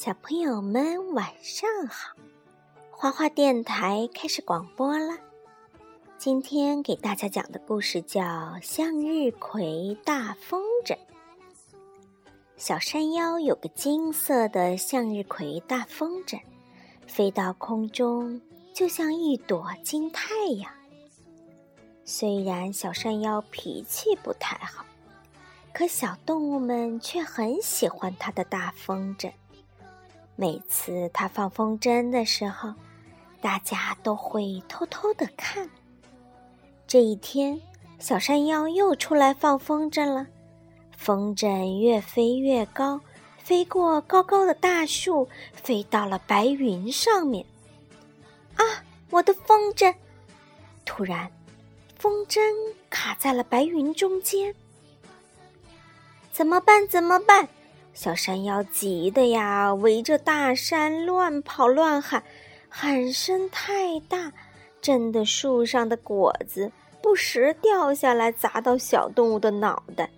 小朋友们晚上好，花花电台开始广播了。今天给大家讲的故事叫《向日葵大风筝》。小山腰有个金色的向日葵大风筝，飞到空中就像一朵金太阳。虽然小山腰脾气不太好，可小动物们却很喜欢它的大风筝。每次他放风筝的时候，大家都会偷偷的看。这一天，小山腰又出来放风筝了。风筝越飞越高，飞过高高的大树，飞到了白云上面。啊，我的风筝！突然，风筝卡在了白云中间。怎么办？怎么办？小山妖急的呀，围着大山乱跑乱喊，喊声太大，震得树上的果子不时掉下来砸到小动物的脑袋，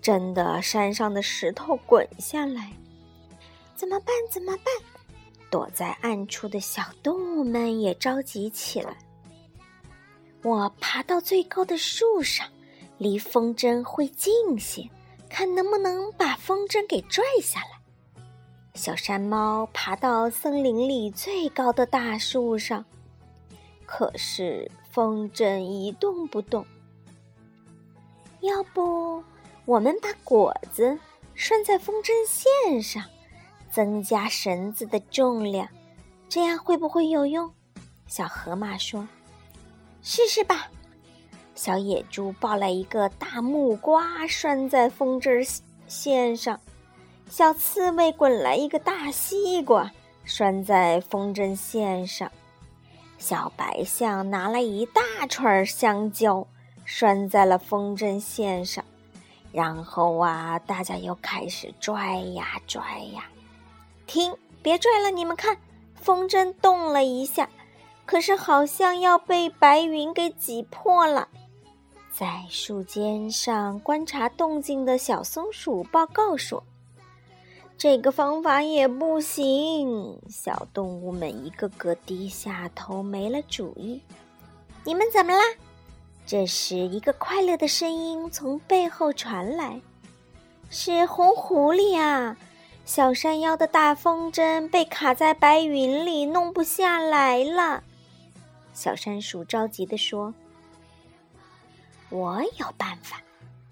震得山上的石头滚下来。怎么办？怎么办？躲在暗处的小动物们也着急起来。我爬到最高的树上，离风筝会近些。看能不能把风筝给拽下来。小山猫爬到森林里最高的大树上，可是风筝一动不动。要不我们把果子拴在风筝线上，增加绳子的重量，这样会不会有用？小河马说：“试试吧。”小野猪抱来一个大木瓜，拴在风筝线上；小刺猬滚来一个大西瓜，拴在风筝线上；小白象拿来一大串香蕉，拴在了风筝线上。然后啊，大家又开始拽呀拽呀。停，别拽了！你们看，风筝动了一下，可是好像要被白云给挤破了。在树尖上观察动静的小松鼠报告说：“这个方法也不行。”小动物们一个个低下头，没了主意。你们怎么啦？这时，一个快乐的声音从背后传来：“是红狐狸啊！小山腰的大风筝被卡在白云里，弄不下来了。”小山鼠着急地说。我有办法，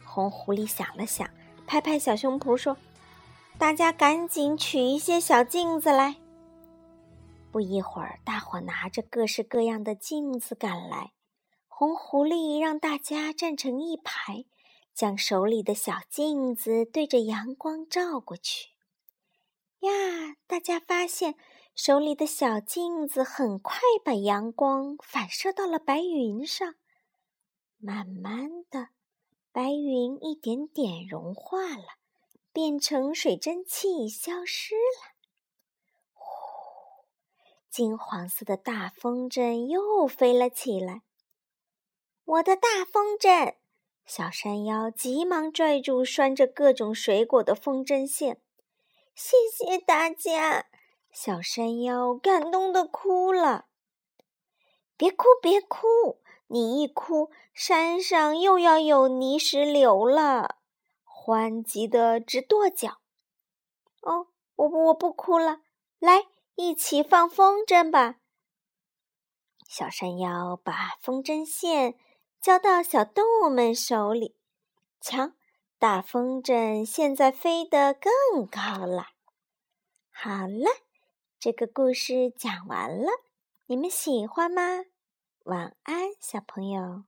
红狐狸想了想，拍拍小胸脯说：“大家赶紧取一些小镜子来。”不一会儿，大伙拿着各式各样的镜子赶来。红狐狸让大家站成一排，将手里的小镜子对着阳光照过去。呀，大家发现手里的小镜子很快把阳光反射到了白云上。慢慢的，白云一点点融化了，变成水蒸气，消失了。呼，金黄色的大风筝又飞了起来。我的大风筝！小山腰急忙拽住拴着各种水果的风筝线。谢谢大家！小山腰感动的哭了。别哭，别哭！你一哭，山上又要有泥石流了。欢急得直跺脚。哦，我，我不哭了。来，一起放风筝吧。小山妖把风筝线交到小动物们手里。瞧，大风筝现在飞得更高了。好了，这个故事讲完了，你们喜欢吗？晚安，小朋友。